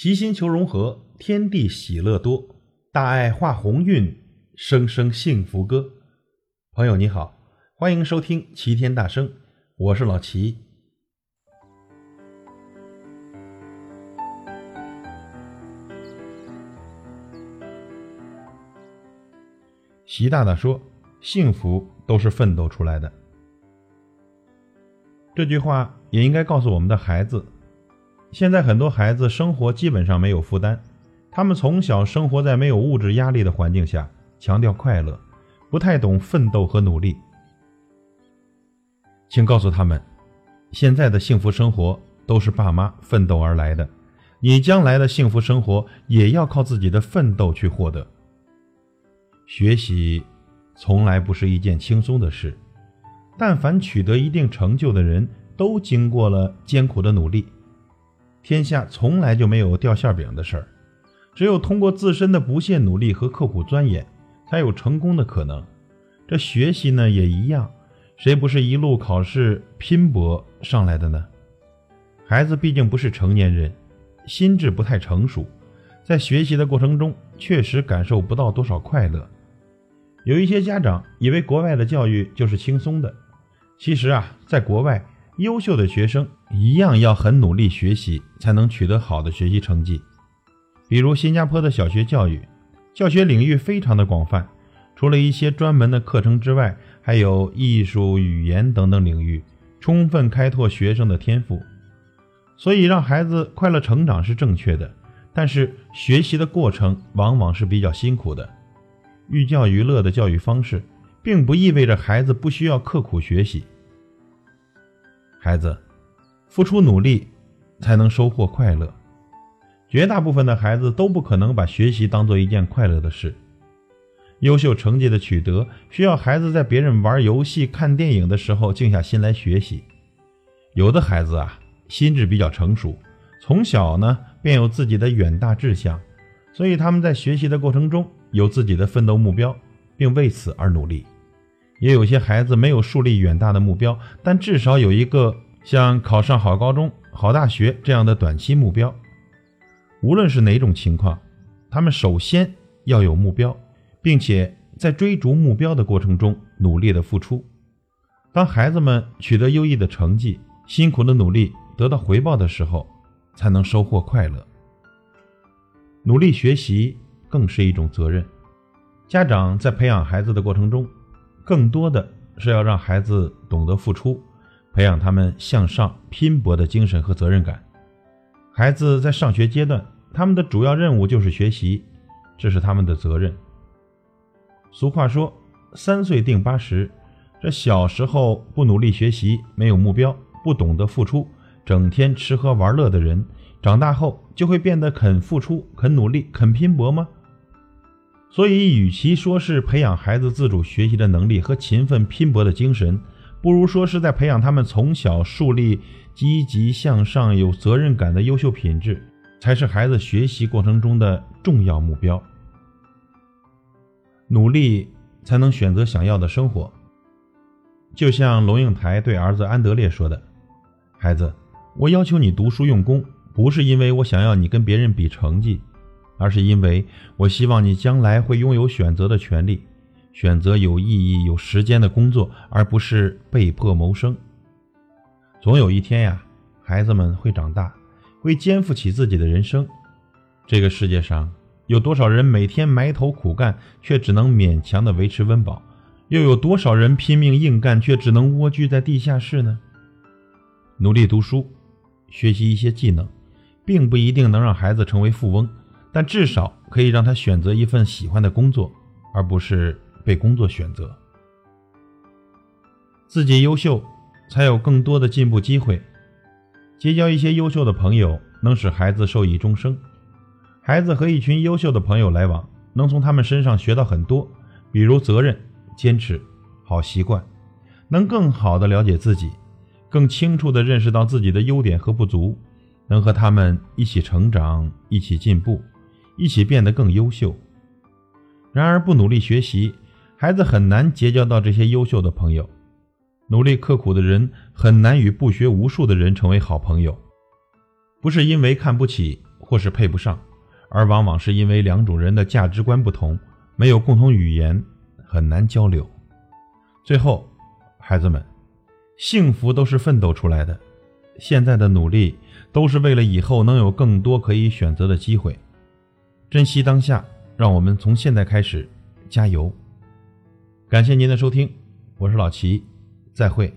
齐心求融合，天地喜乐多，大爱化鸿运，声声幸福歌。朋友你好，欢迎收听齐天大圣，我是老齐。习大大说：“幸福都是奋斗出来的。”这句话也应该告诉我们的孩子。现在很多孩子生活基本上没有负担，他们从小生活在没有物质压力的环境下，强调快乐，不太懂奋斗和努力。请告诉他们，现在的幸福生活都是爸妈奋斗而来的，你将来的幸福生活也要靠自己的奋斗去获得。学习从来不是一件轻松的事，但凡取得一定成就的人都经过了艰苦的努力。天下从来就没有掉馅饼的事儿，只有通过自身的不懈努力和刻苦钻研，才有成功的可能。这学习呢也一样，谁不是一路考试拼搏上来的呢？孩子毕竟不是成年人，心智不太成熟，在学习的过程中确实感受不到多少快乐。有一些家长以为国外的教育就是轻松的，其实啊，在国外，优秀的学生一样要很努力学习，才能取得好的学习成绩。比如新加坡的小学教育，教学领域非常的广泛，除了一些专门的课程之外，还有艺术、语言等等领域，充分开拓学生的天赋。所以，让孩子快乐成长是正确的，但是学习的过程往往是比较辛苦的。寓教于乐的教育方式，并不意味着孩子不需要刻苦学习。孩子，付出努力才能收获快乐。绝大部分的孩子都不可能把学习当做一件快乐的事。优秀成绩的取得，需要孩子在别人玩游戏、看电影的时候静下心来学习。有的孩子啊，心智比较成熟，从小呢便有自己的远大志向，所以他们在学习的过程中。有自己的奋斗目标，并为此而努力。也有些孩子没有树立远大的目标，但至少有一个像考上好高中、好大学这样的短期目标。无论是哪种情况，他们首先要有目标，并且在追逐目标的过程中努力的付出。当孩子们取得优异的成绩，辛苦的努力得到回报的时候，才能收获快乐。努力学习。更是一种责任。家长在培养孩子的过程中，更多的是要让孩子懂得付出，培养他们向上拼搏的精神和责任感。孩子在上学阶段，他们的主要任务就是学习，这是他们的责任。俗话说：“三岁定八十。”这小时候不努力学习，没有目标，不懂得付出，整天吃喝玩乐的人，长大后就会变得肯付出、肯努力、肯拼搏吗？所以，与其说是培养孩子自主学习的能力和勤奋拼搏的精神，不如说是在培养他们从小树立积极向上、有责任感的优秀品质，才是孩子学习过程中的重要目标。努力才能选择想要的生活。就像龙应台对儿子安德烈说的：“孩子，我要求你读书用功，不是因为我想要你跟别人比成绩。”而是因为我希望你将来会拥有选择的权利，选择有意义、有时间的工作，而不是被迫谋生。总有一天呀，孩子们会长大，会肩负起自己的人生。这个世界上有多少人每天埋头苦干，却只能勉强的维持温饱？又有多少人拼命硬干，却只能蜗居在地下室呢？努力读书，学习一些技能，并不一定能让孩子成为富翁。但至少可以让他选择一份喜欢的工作，而不是被工作选择。自己优秀，才有更多的进步机会。结交一些优秀的朋友，能使孩子受益终生。孩子和一群优秀的朋友来往，能从他们身上学到很多，比如责任、坚持、好习惯，能更好的了解自己，更清楚的认识到自己的优点和不足，能和他们一起成长，一起进步。一起变得更优秀。然而，不努力学习，孩子很难结交到这些优秀的朋友。努力刻苦的人很难与不学无术的人成为好朋友。不是因为看不起或是配不上，而往往是因为两种人的价值观不同，没有共同语言，很难交流。最后，孩子们，幸福都是奋斗出来的，现在的努力都是为了以后能有更多可以选择的机会。珍惜当下，让我们从现在开始加油。感谢您的收听，我是老齐，再会。